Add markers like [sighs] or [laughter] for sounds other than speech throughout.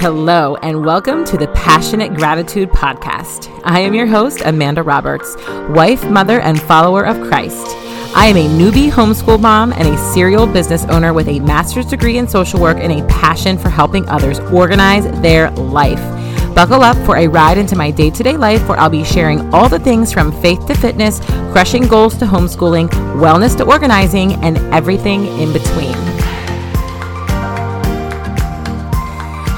Hello, and welcome to the Passionate Gratitude Podcast. I am your host, Amanda Roberts, wife, mother, and follower of Christ. I am a newbie homeschool mom and a serial business owner with a master's degree in social work and a passion for helping others organize their life. Buckle up for a ride into my day to day life where I'll be sharing all the things from faith to fitness, crushing goals to homeschooling, wellness to organizing, and everything in between.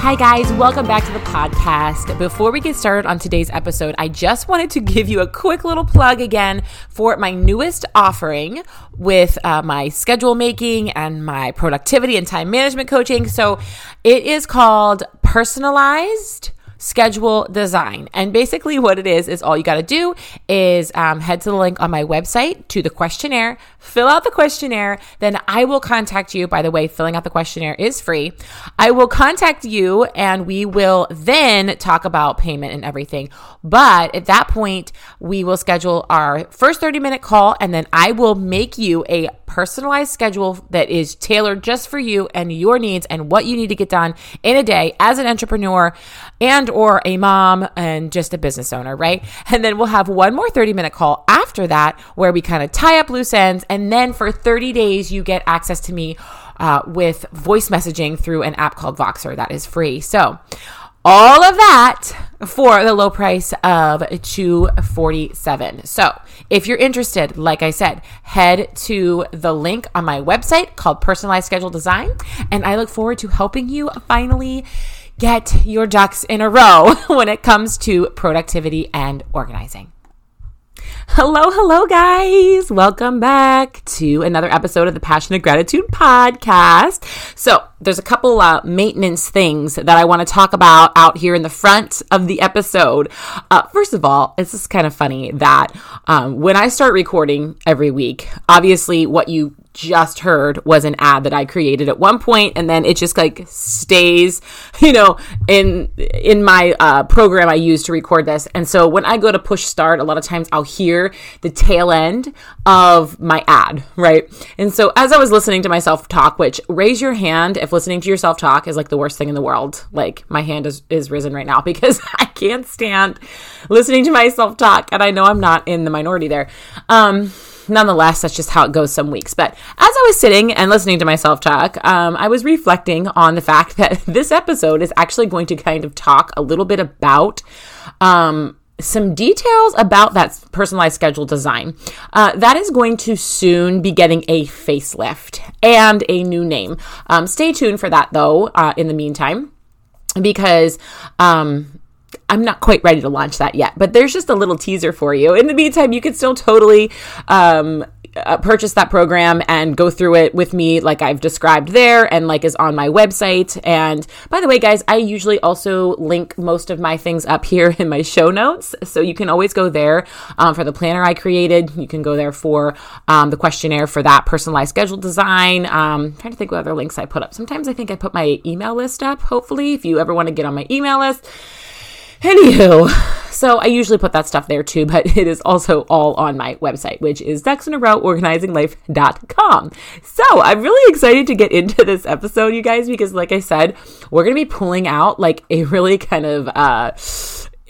Hi, guys, welcome back to the podcast. Before we get started on today's episode, I just wanted to give you a quick little plug again for my newest offering with uh, my schedule making and my productivity and time management coaching. So it is called Personalized schedule design. And basically, what it is, is all you got to do is um, head to the link on my website to the questionnaire, fill out the questionnaire, then I will contact you. By the way, filling out the questionnaire is free. I will contact you and we will then talk about payment and everything. But at that point, we will schedule our first 30 minute call and then I will make you a personalized schedule that is tailored just for you and your needs and what you need to get done in a day as an entrepreneur and or a mom and just a business owner, right? And then we'll have one more 30 minute call after that where we kind of tie up loose ends and then for 30 days you get access to me uh, with voice messaging through an app called Voxer that is free. So all of that for the low price of 247 so if you're interested like i said head to the link on my website called personalized schedule design and i look forward to helping you finally get your ducks in a row [laughs] when it comes to productivity and organizing Hello, hello, guys. Welcome back to another episode of the Passionate Gratitude Podcast. So, there's a couple uh, maintenance things that I want to talk about out here in the front of the episode. Uh, first of all, it's just kind of funny that um, when I start recording every week, obviously, what you just heard was an ad that I created at one point, and then it just like stays, [laughs] you know, in in my uh, program I use to record this. And so when I go to push start, a lot of times I'll hear the tail end of my ad, right? And so as I was listening to myself talk, which raise your hand if listening to yourself talk is like the worst thing in the world. Like my hand is is risen right now [laughs] because I can't stand listening to myself talk, and I know I'm not in the minority there. Um, nonetheless, that's just how it goes some weeks. But as I was sitting and listening to myself talk, um, I was reflecting on the fact [laughs] that this episode is actually going to kind of talk a little bit about. Um, some details about that personalized schedule design. Uh, that is going to soon be getting a facelift and a new name. Um, stay tuned for that though, uh, in the meantime, because um, I'm not quite ready to launch that yet, but there's just a little teaser for you. In the meantime, you can still totally um, uh, purchase that program and go through it with me, like I've described there, and like is on my website. And by the way, guys, I usually also link most of my things up here [laughs] in my show notes, so you can always go there um, for the planner I created. You can go there for um, the questionnaire for that personalized schedule design. Um, trying to think what other links I put up. Sometimes I think I put my email list up. Hopefully, if you ever want to get on my email list. Anywho, so I usually put that stuff there too, but it is also all on my website, which is ducksinaroworganizinglife.com. So I'm really excited to get into this episode, you guys, because like I said, we're going to be pulling out like a really kind of, uh,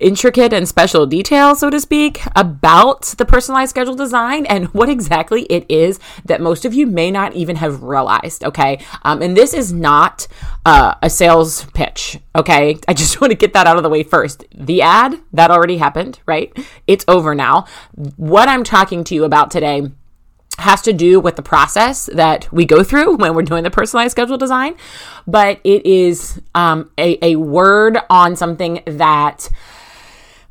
intricate and special detail, so to speak, about the personalized schedule design and what exactly it is that most of you may not even have realized. Okay. Um, and this is not uh, a sales pitch. Okay. I just [laughs] want to get that out of the way first. The ad, that already happened, right? It's over now. What I'm talking to you about today has to do with the process that we go through when we're doing the personalized schedule design, but it is um, a, a word on something that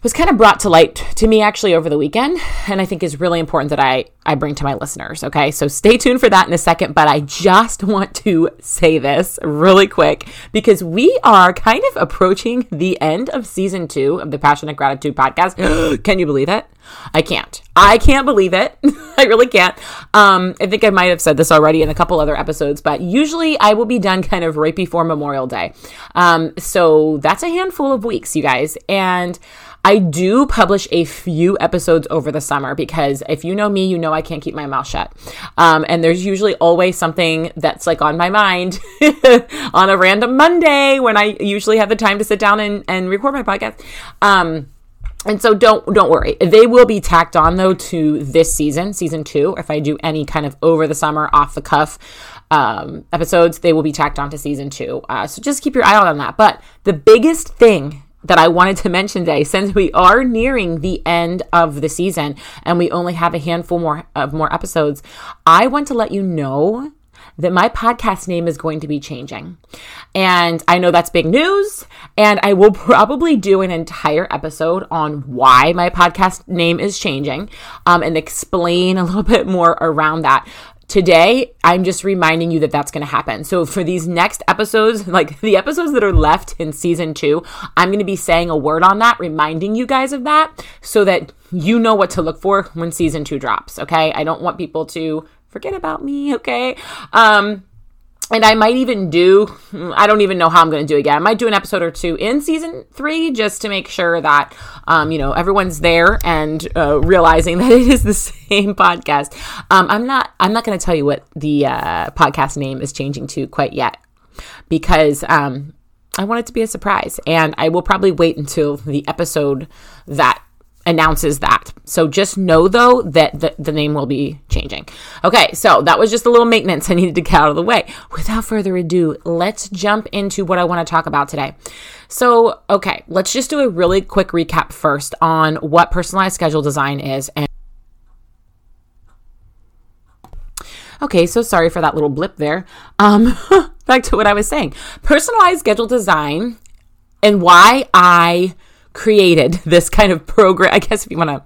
was kind of brought to light to me actually over the weekend and i think is really important that i i bring to my listeners okay? So stay tuned for that in a second but i just [laughs] want to say this really quick because we are kind of approaching the end of season two of the passionate gratitude podcast. [gasps] Can you believe it? I can't. I can't believe it. [laughs] I really can't. Um i think i might have said this already in a couple other episodes but usually i will be done kind of right before memorial day. Um so that's a handful of weeks you guys and I do publish a few episodes over the summer because if you know me, you know I can't keep my mouth shut. Um, and there's usually always something that's like on my mind [laughs] on a random Monday when I usually have the time to sit down and, and record my podcast. Um, and so don't don't worry. They will be tacked on though to this season, season two. If I do any kind of over the summer, off the cuff um, episodes, they will be tacked on to season two. Uh, so just keep your eye out on that. But the biggest thing that I wanted to mention today, since we are nearing the end of the season and we only have a handful more of more episodes, I want to let you know that my podcast name is going to be changing. And I know that's big news, and I will probably do an entire episode on why my podcast name is changing um, and explain a little [laughs] bit more around that. Today, I'm just reminding you that that's going to happen. So, for these next episodes, [laughs] like the episodes that are left in season two, I'm going to be saying a word on that, reminding you guys of that so that you know what to look for when season two drops. Okay. I don't want people to forget about me, okay? Um, and I might even do, I don't even know how I'm going to do it again. I might do an episode or two in season three just to make sure that, um, you know, everyone's there and uh, realizing [laughs] that it is the same podcast. Um, I'm not, I'm not going to tell you what the uh, podcast name is changing to quite yet because um, I want it to be a surprise. And I will probably wait until the episode that announces that. So just know though that the, the name will be changing. Okay, so that was just a little maintenance I needed to get out of the way. Without further ado, let's jump into what I want to talk about today. So, okay, let's just do a really quick recap first on what personalized schedule design is and Okay, so sorry for that little blip there. Um, [laughs] back to what I was saying. Personalized schedule design and why I created [laughs] this kind of program. I guess if you want to,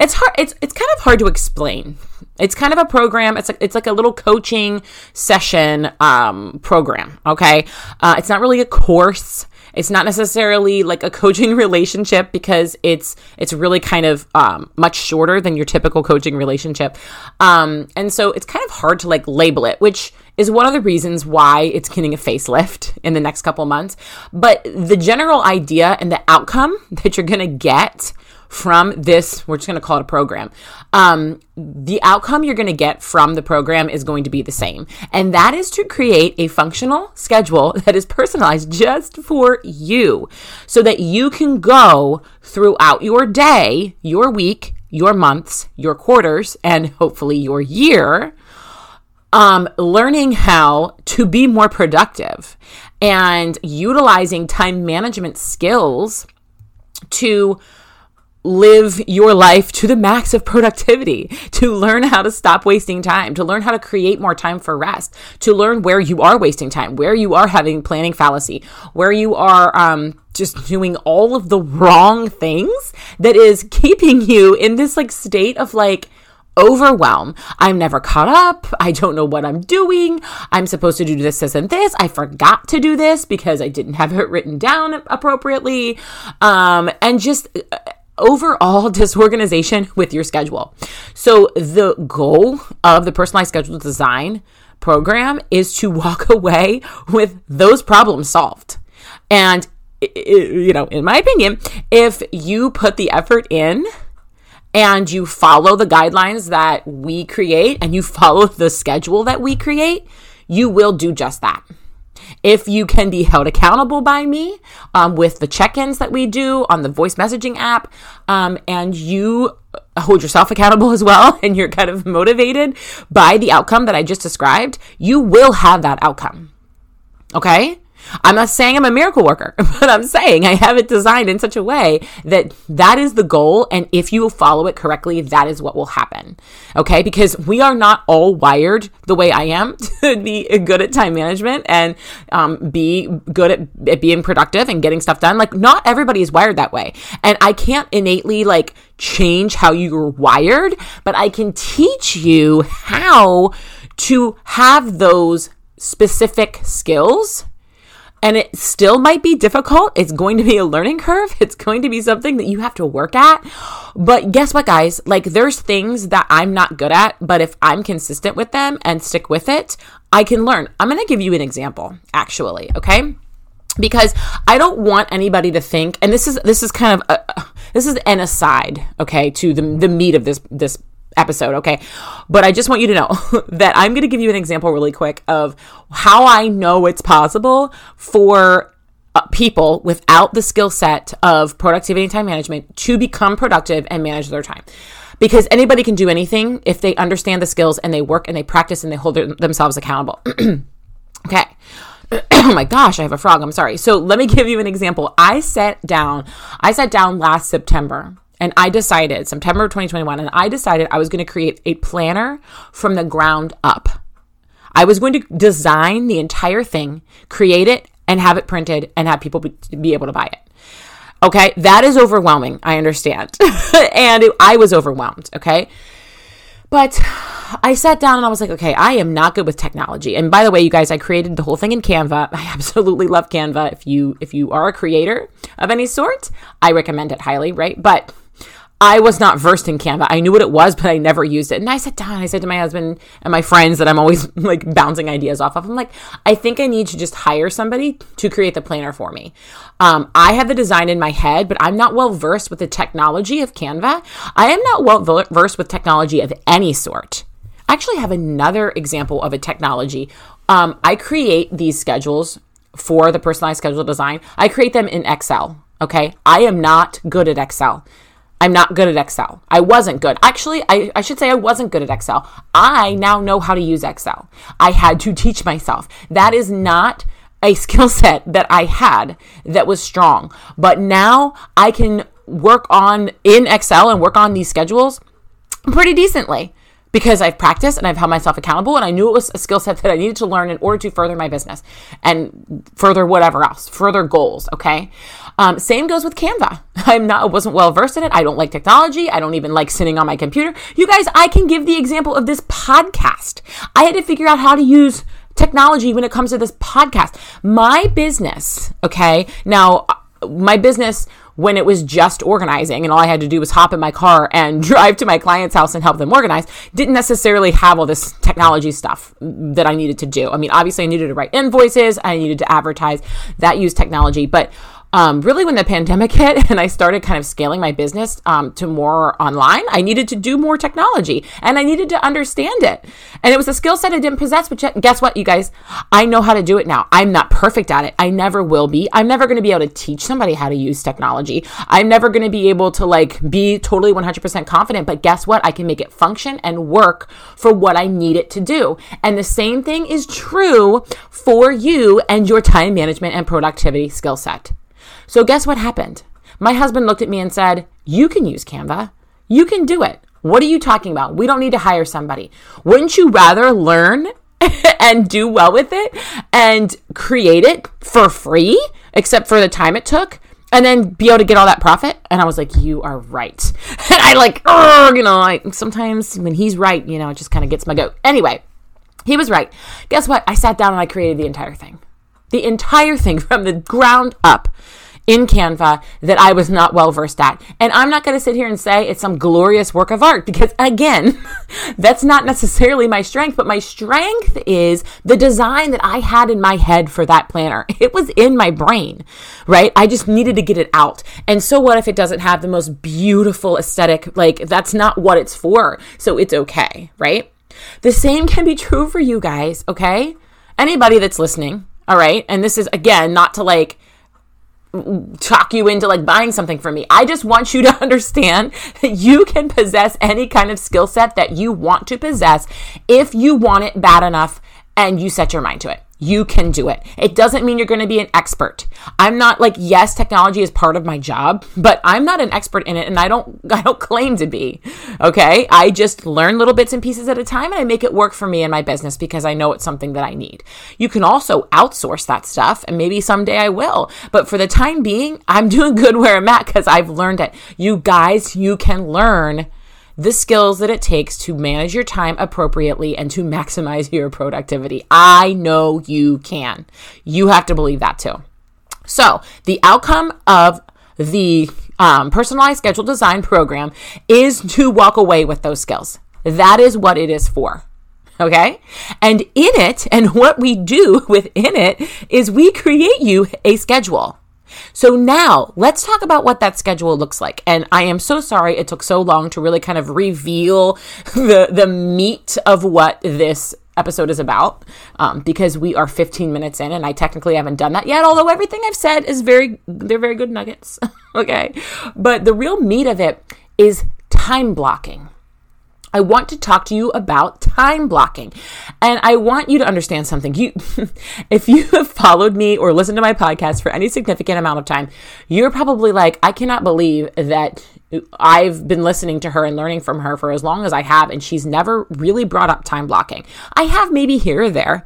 it's hard. It's it's kind of hard to explain. It's kind of a program. It's like it's like a little coaching session um, program. Okay, uh, it's not really a course. It's not necessarily like a coaching [laughs] relationship because it's it's really kind of um, much shorter than your typical coaching relationship, um, and so it's kind of hard to like label it, which is one of the reasons why it's getting a facelift [laughs] in the next couple months. But the general idea and the outcome [laughs] that you're to get from this, we're just going to call it a program. Um, the outcome you're going to get from the program is going to be the same. And that is to create a functional schedule [laughs] that is personalized just for you so that you can go throughout your day, your week, your months, your quarters, and hopefully your year um, learning how to be more productive and utilizing time management skills to live your life to the max of productivity, to learn how to stop wasting time, to learn how to create more time for rest, to learn where you are wasting time, where you are having planning fallacy, where you are um, just doing all of the wrong things that is keeping you in this like state of like, overwhelm. I'm never caught up. I don't know what I'm doing. I'm supposed to do this, this, and this. I forgot to do this because I didn't have it written down appropriately. Um, and just uh, overall disorganization with your schedule. So, the goal of the personalized schedule design program is to walk [laughs] away with those problems solved. And, you know, in my opinion, if you put the effort in, and you follow the guidelines that we create and you follow the schedule that we create, you will do just that. If you can be held accountable by me um, with the check ins that we do on the voice messaging app, um, and you hold yourself accountable [laughs] as well, and you're kind of motivated by the outcome that I just described, you will have that outcome. Okay? I'm not saying I'm a miracle worker, [laughs] but I'm saying I have it designed in such a way that that is the goal. And if you follow it correctly, that is what will happen. Okay. Because we are not all wired the way I am [laughs] to be good at time management and um, be good at, at being productive and getting stuff done. Like, not everybody is wired that way. And I can't innately like change how you're wired, but I can teach you how to have those specific skills and it still might be difficult. It's going to be a learning curve. It's going to be something that you have to work at. But guess what, guys? Like, there's things that I'm not good at, but if I'm consistent with them and stick with it, I can learn. I'm going to give you an example, actually, okay? Because I don't want anybody to think, and this is this is kind of a, this is an aside, okay, to the the meat of this this episode, okay? But I just want you to know [laughs] that I'm going to give you an example really quick of how I know it's possible for uh, people without the skill set of productivity and time management to become productive and manage their time. Because anybody can do anything if they understand the skills and they work and they practice and they hold themselves accountable. [clears throat] okay. [clears throat] oh my gosh, I have a frog. I'm sorry. So let me give you an example. I sat down, I sat down last September and I decided, September 2021, and I decided I was going to create a planner from the ground up. I was going to design the entire thing, create it, and have it printed and have people be able to buy it. Okay, that is overwhelming. I understand. [laughs] and it, I was overwhelmed. Okay. But I sat down and I was like, okay, I am not good with technology. And by the way, you guys, I created the whole thing in Canva. [laughs] I absolutely love Canva. If you if you are a creator of any sort, I recommend it highly, right? But I was not versed in Canva. I knew what it was, but I never used it. And I sat down, I said to my husband and my friends that I'm always [laughs] like bouncing ideas off of. I'm like, I think I need to just hire somebody to create the planner for me. Um, I have the design in my head, but I'm not well versed with the technology of Canva. I am not well versed with technology of any sort. I actually have another example of a technology. Um, I create these schedules for the personalized schedule design. I create them in Excel. Okay. I am not good at Excel. I'm not good at Excel. I wasn't good. Actually, I, I should say I wasn't good at Excel. I now know how to use Excel. I had to teach myself. That is not a [laughs] skill set that I had that was strong. But now I can work on in Excel and work on these schedules pretty decently because I've practiced and I've held myself accountable and I knew it was a skill set that I needed to learn in order to further my business and further whatever else, further goals. Okay. Um, same goes with Canva. [laughs] I'm not, I wasn't well versed in it. I don't like technology. I don't even like sitting on my computer. You guys, I can give the example of this podcast. I had to figure out how to use technology when it comes to this podcast. My business, okay. Now, my business when it was just organizing and all I had to do was hop in my car and [laughs] drive to my client's house and help them organize, didn't necessarily have all this technology stuff that I needed to do. I mean, obviously, I needed to write invoices, I needed to advertise that used technology, but um, really when the pandemic [laughs] hit and I started kind of scaling my business um, to more online, I needed to do more technology and I needed to understand it. And it was a skill set I didn't possess, but guess what, you guys? I know how to do it now. I'm not perfect at it. I never will be. I'm never going to be able to teach somebody how to use technology. I'm never going to be able to like be totally 100% confident, but guess what? I can make it function and work for what I need it to do. And the same thing is true for you and your time management and productivity skill set. So, guess what happened? My husband looked at me and said, You can use Canva. You can do it. What are you talking about? We don't need to hire somebody. Wouldn't you rather learn [laughs] and do well with it and create it for free, except for the time it took? and then be able to get all that profit. And I was like, you are right. [laughs] And I like, you know, sometimes when he's right, you know, it just kind of gets my goat. Anyway, he was right. Guess what? I sat down and I created the entire thing. The entire thing [laughs] from the ground up in Canva that I was not well versed at. And I'm not going to sit here and say it's some glorious work of art because, again, [laughs] that's not necessarily my strength, but my strength is the design that I had in my head for that planner. [laughs] It was in my brain, right? I just needed to get it out. And so, what if it doesn't have the most beautiful aesthetic? Like, that's not what it's for. So, it's okay, right? The same can be true for you guys, okay? Anybody that's listening, all right? And this is, again, not to like, talk you into like buying something from me. I just want you [laughs] to understand that you can possess any kind of skill set that you want to possess if you want it bad enough and you set your mind to it. You can do it. It doesn't mean you're going to be an expert. I'm not like yes, technology is part of my job, but I'm not an expert in it and I don't [laughs] I don't claim to be. Okay? I just learn little bits and pieces at a time and I make it work for me and my business because I know it's something that I need. You can also outsource that stuff and maybe someday I will. But for the time being, I'm [laughs] doing good where I'm at cuz I've learned it. You guys, you can learn the skills that it takes to manage your time appropriately and to maximize [laughs] your productivity. I know you can. You have to believe that too. So, the outcome of the um, personalized schedule design program is [laughs] to walk away with those skills. That is what it is for. Okay. And in it, and what we do [laughs] within it is we create you a schedule. So now let's talk about what that schedule looks like. And I am so sorry it took so long to really kind of reveal [laughs] the the meat of what this episode is about um, because we are 15 minutes in and I technically haven't done that yet. Although everything I've said is very they're very good nuggets. [laughs] okay, but the real meat of it is time blocking. I want to talk to you about time blocking. And I want you to understand something. You [laughs] if you have followed me or listened to my podcast for any significant amount of time, you're probably like, I cannot believe that I've been listening to her and learning from her for as long as I have and she's never really brought up time blocking. I have maybe here or there,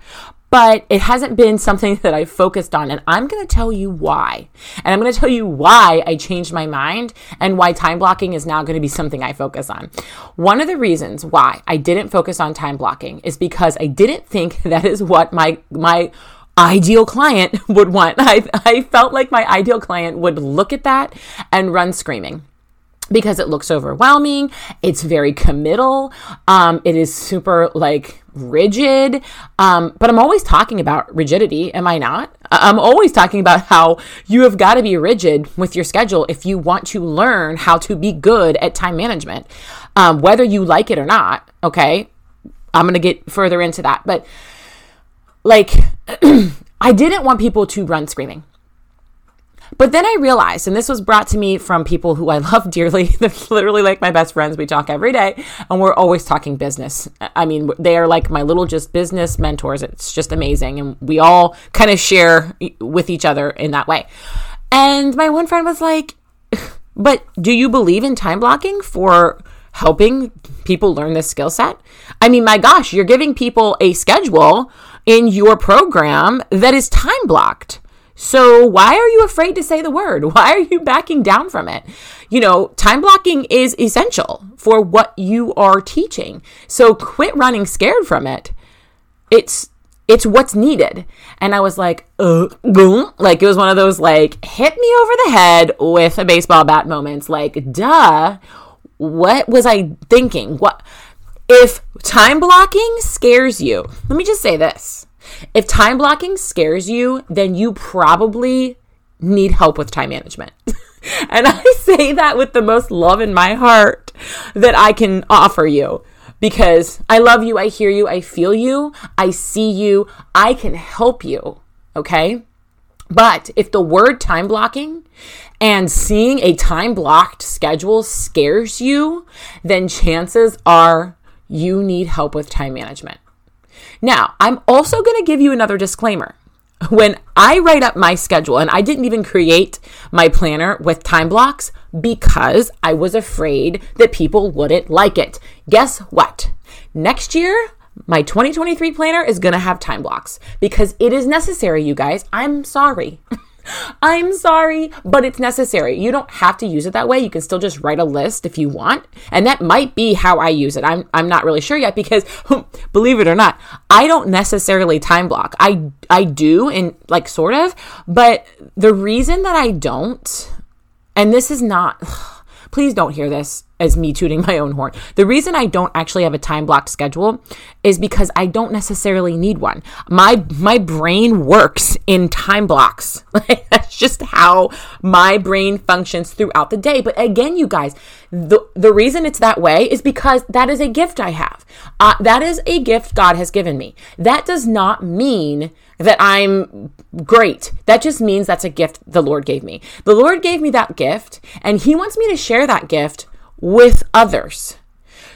but it hasn't been something that I focused on. And I'm going to tell you why. And I'm going to tell you why I changed my mind and why time blocking is now going to be something I focus on. One of the reasons why I didn't focus on time blocking is because I didn't think [laughs] that is what my, my, ideal client [laughs] would want. I, I felt like my ideal client would look at that and run screaming because it looks overwhelming. It's very committal. Um, it is super like rigid. Um, but I'm always talking about rigidity, am I not? I'm always talking about how you have got to be rigid with your schedule if you want to learn how to be good at time management, um, whether you like it or not. Okay. I'm going to get further into that. But like, [clears throat] I didn't want people to run screaming. But then I realized, and this was brought to me from people who I [laughs] love dearly. They're literally like my best friends. We talk every day and we're always talking business. I mean, they are like my little just business mentors. It's just amazing. And we all kind of share with each other in that way. And my one friend was like, [laughs] but do you believe in time blocking for helping people learn this skill set? I mean, my gosh, you're giving people a schedule in your program that is time blocked. So why are you afraid to say the word? [laughs] Why are you backing down from it? You know, time blocking is essential for what you are teaching. So quit running scared from it. It's it's what's needed. And I was like, uh, boom. Like it was one of those like hit me over the head with a baseball bat moments. Like, duh. What was I thinking? What if time blocking scares you? Let me just say this if time blocking scares you, then you probably need help with time management. [laughs] and I say that with the most love in my heart that I can offer you because I love you, I hear you, I feel you, I see you, I can help you. Okay? But if the word time blocking and seeing a time blocked schedule scares you, then chances are you need help with time management. Now, I'm also going to give you another disclaimer. When I write up my schedule, and I didn't even create my planner with time blocks because I was afraid that people wouldn't like it. Guess what? Next year, my 2023 planner is going to have time blocks because it is necessary, you guys. I'm sorry. [laughs] I'm sorry, but it's necessary. You don't have to use it that way. You can still just write a list if you want. And that might be how I use it. I'm I'm not really sure yet because [laughs] believe it or not, I don't necessarily time block. I I do in like sort of, but the reason that I don't and this is not [sighs] please don't hear this as me tooting my own horn. The reason I don't actually have a time blocked schedule is because I don't necessarily need one. My my brain works in time blocks. [laughs] That's just how my brain functions throughout the day. But again, you guys, the the reason it's that way is because that is a gift I have. Uh, that is a gift God has given me. That does not mean that I'm great. That just means that's a gift the Lord gave me. The Lord gave me that gift, and He wants me to share that gift with others.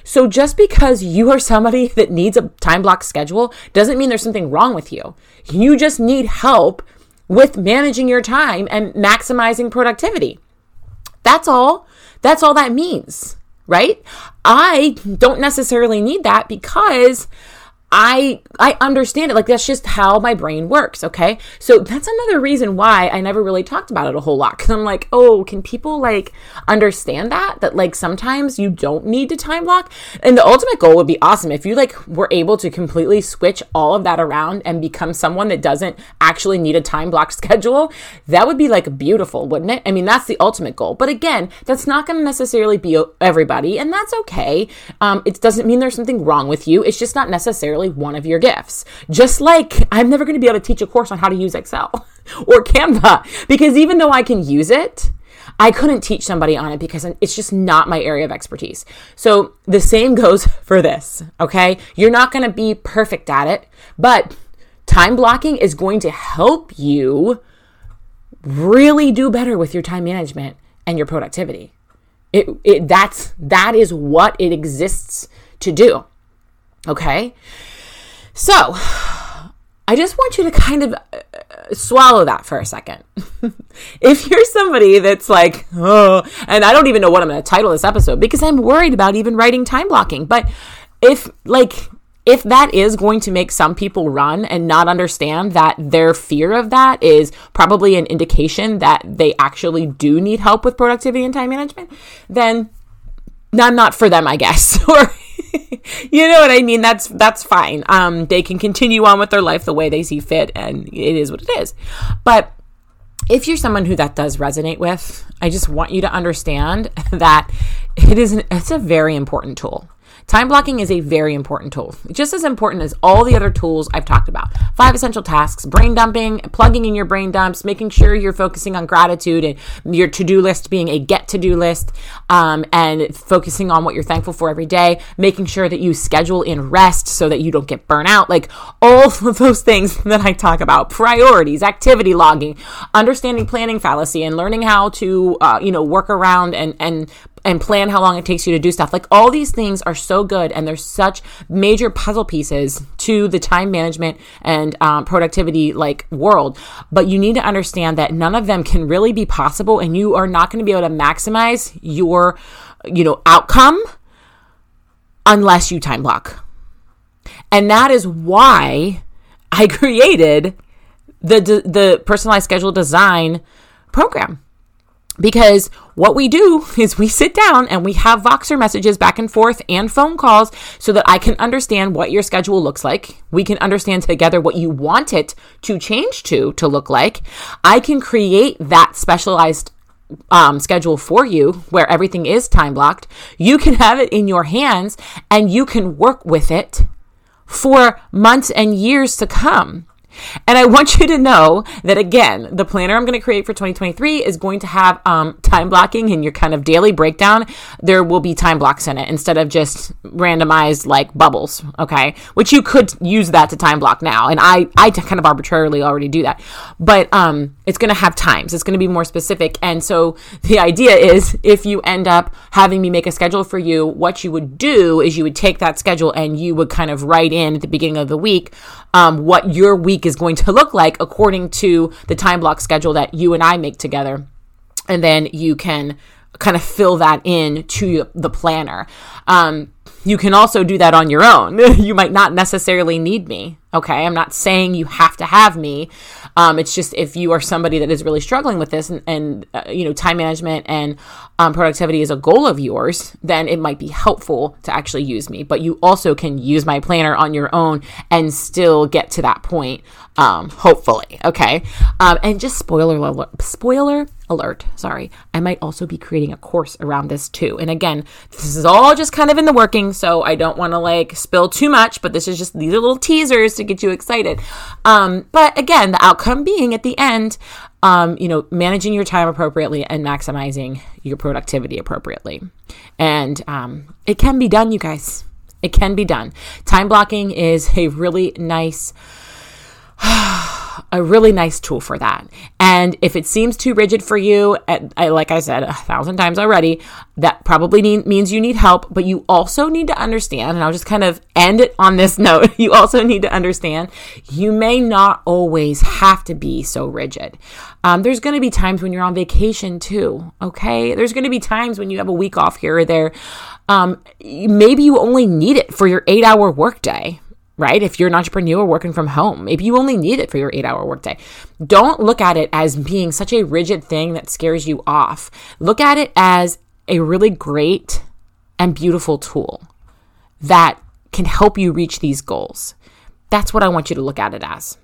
So just because you are somebody [laughs] that needs a time block schedule doesn't mean there's something wrong with you. You just need help with managing your time and maximizing productivity. That's all. That's all that means, right? I don't necessarily need that because I I understand it. Like that's just how my brain works, okay? So that's another reason why I never really talked about it a whole lot cuz I'm like, "Oh, can people like understand that that like sometimes you don't need to time block?" And the ultimate goal would be awesome if you like were able to completely switch all of that around and become someone that doesn't actually need a time block [laughs] schedule. That would be like beautiful, wouldn't it? I mean, that's the ultimate goal. But again, that's not going to necessarily be everybody, and that's okay. Um, it doesn't mean there's something wrong with you. It's just not necessarily necessarily one of your gifts. Just like I'm never going to be able to teach a course on how to use Excel [laughs] or Canva because even though I can use it, I couldn't teach somebody on it because it's just not my area of expertise. So the same goes [laughs] for this, okay? You're not going to be perfect at it, but time blocking is going to help you really do better with your time management and your productivity. It, it that's that is what it exists to do. Okay? So, [sighs] I just want you to kind of uh, swallow that for a second. [laughs] if you're somebody that's like, oh, and I don't even know what I'm going to title this episode because I'm worried about even writing time blocking. But if, like, if that is going to make some people run and not understand that their fear of that is probably an indication that they actually do need help with productivity and time management, then I'm not for them, I guess. [laughs] or [laughs] you know what I mean? That's that's fine. Um, they can continue on with their life the way they see fit, and it is what it is. But if you're someone who that does resonate with, I just want you to understand [laughs] that it is an, it's a very important tool. Time blocking is a very important tool, just as important as all the other tools I've talked about. Five essential tasks, brain dumping, plugging in your brain dumps, making sure you're focusing on gratitude and your to do list being a get to do list, um, and focusing on what you're thankful for every day, making sure that you schedule in rest so that you don't get burnt out. Like all [laughs] of those things that I talk about priorities, activity logging, understanding planning fallacy, and learning how to, uh, you know, work around and, and and plan how long it takes you to do stuff. Like all these things are so good and they're such major puzzle pieces to the time management and um, productivity like world. But you need to understand that none of them can really be possible and you are not going to be able to maximize your, you know, outcome unless you time block. And that is why I [laughs] created the the personalized schedule design program because what we do [laughs] is we sit down and we have Voxer messages back and forth and phone calls so that I can understand what your schedule looks like. We can understand together what you want it to change to to look like. I can create that specialized um, schedule for you where everything is time blocked. You can have it in your hands and you can work with it for months and years to come. And I want you to know that again, the planner I'm going to create for 2023 is going to have um, time blocking in your kind of daily breakdown. There will be time blocks in it instead of just randomized like bubbles. Okay, which you could use that to time block now, and I I kind of arbitrarily already do that, but um, it's going to have times. It's going to be more specific, and so the idea is if you end up having me make a schedule for you, what you would do is you would take that schedule and you would kind of write in at the beginning of the week um, what your week is going to look like according to the time block schedule that you and I make together. And then you can kind of fill that in to the planner. Um, you can also do that on your own. [laughs] you might not necessarily need me. Okay. I'm not saying you have to have me. Um, it's just if you are somebody that is really struggling with this and, and uh, you know, time management and um, productivity is a goal of yours, then it might be helpful to actually use me. But you also can use my planner on your own and still get to that point, um, hopefully. Okay. Um, and just spoiler alert, spoiler alert, sorry, I might also be creating a course around this too. And again, this is all just kind of in the working, so I don't want to like spill too much, but this is just these are little teasers to get you excited. Um, but again, the outcome being at the end, um, you know, managing your time appropriately and maximizing your productivity appropriately. And um, it can be done, you guys. It can be done. Time blocking is a really nice [sighs] a really nice tool for that. And if it seems too rigid for you, I, like I said a thousand times already, that probably need, means you need help. But you also need to understand, and I'll just kind of end it on this [laughs] note. You also need to understand you may not always have to be so rigid. Um, there's going to be times when you're on vacation too. Okay, there's going to be times when you have a week off here or there. Um, maybe you only need it for your eight hour workday right? If you're an entrepreneur working from home, maybe you only need it for your eight hour workday. Don't look at it as being such a rigid thing that scares you off. Look at it as a really great and beautiful tool that can help you reach these goals. That's what I want you to look at it as.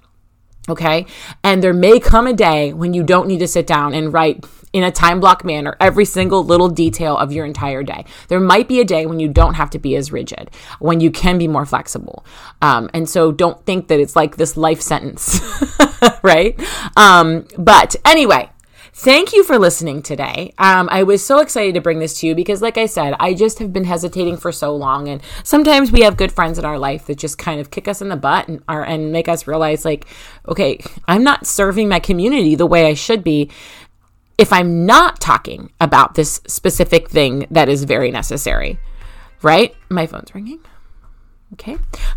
Okay. And there may come a day when you don't need to sit down and write in a time block manner every single little detail of your entire day. There might be a day when you don't have to be as rigid, when you can be more flexible. Um, and so don't think that it's like this life sentence, [laughs] right? Um, but anyway, Thank you for listening today. Um, I was so excited to bring this to you because, like I said, I just have been hesitating for so long, and sometimes we have good friends in our life that just kind of kick us in the butt and are and make us realize, like, okay, I'm not serving my community the way I should be if I'm not talking about this specific thing that is very necessary. Right? My phone's ringing. Okay.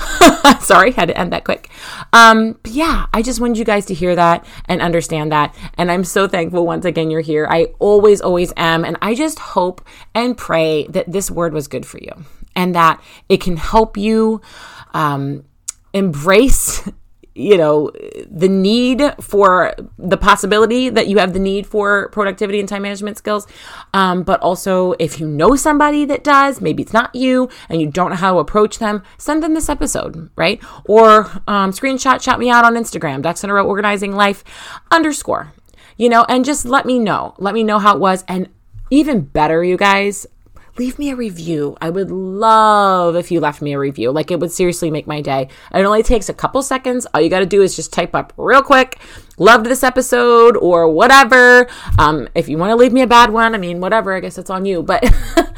[laughs] Sorry, had to end that quick. Um, but yeah, I just wanted you guys to hear that and understand that. And I'm so thankful once again you're here. I always, always am. And I just hope and pray that this word was good for you and that it can help you um, embrace [laughs] you know, the need for the possibility that you have the need for productivity and time management skills. Um, but also, if you know somebody that does, maybe it's not you and you don't know how to approach them, send them this episode, right? Or um, screenshot, shout me out on Instagram, Ducks in a Row Organizing Life underscore, you know, and just let me know. Let me know how it was. And even better, you guys, leave me a review. I would love if you left me a review. Like it would seriously make my day. It only takes a couple seconds. All you got to do is just type up real quick, loved this episode or whatever. Um, if you want to leave me a bad one, I mean, whatever, I guess it's on you. But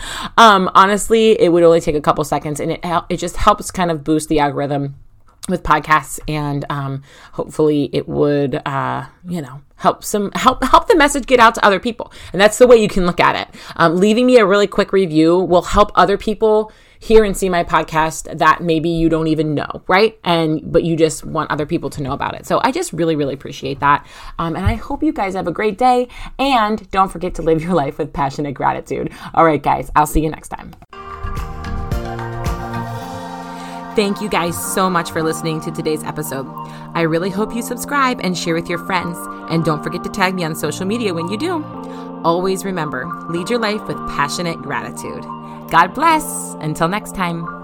[laughs] um, honestly, it would only take a couple seconds and it, it just helps kind of boost the algorithm with podcasts and um, hopefully it would uh, you know help some help help the message get out to other people. And that's the way you can look at it. Um, leaving me a really quick review will help other people hear and see my podcast that maybe you don't even know right? And but you just want other people to know about it. So i just really really appreciate that. Um, and i hope you guys have a great day. And don't forget to live your life with passionate gratitude. All right guys i'll see you next time Thank you guys so much for listening to today's episode. I really hope you subscribe and share with your friends. And don't forget to tag me on social media when you do. Always remember lead your life with passionate gratitude. God bless. Until next time.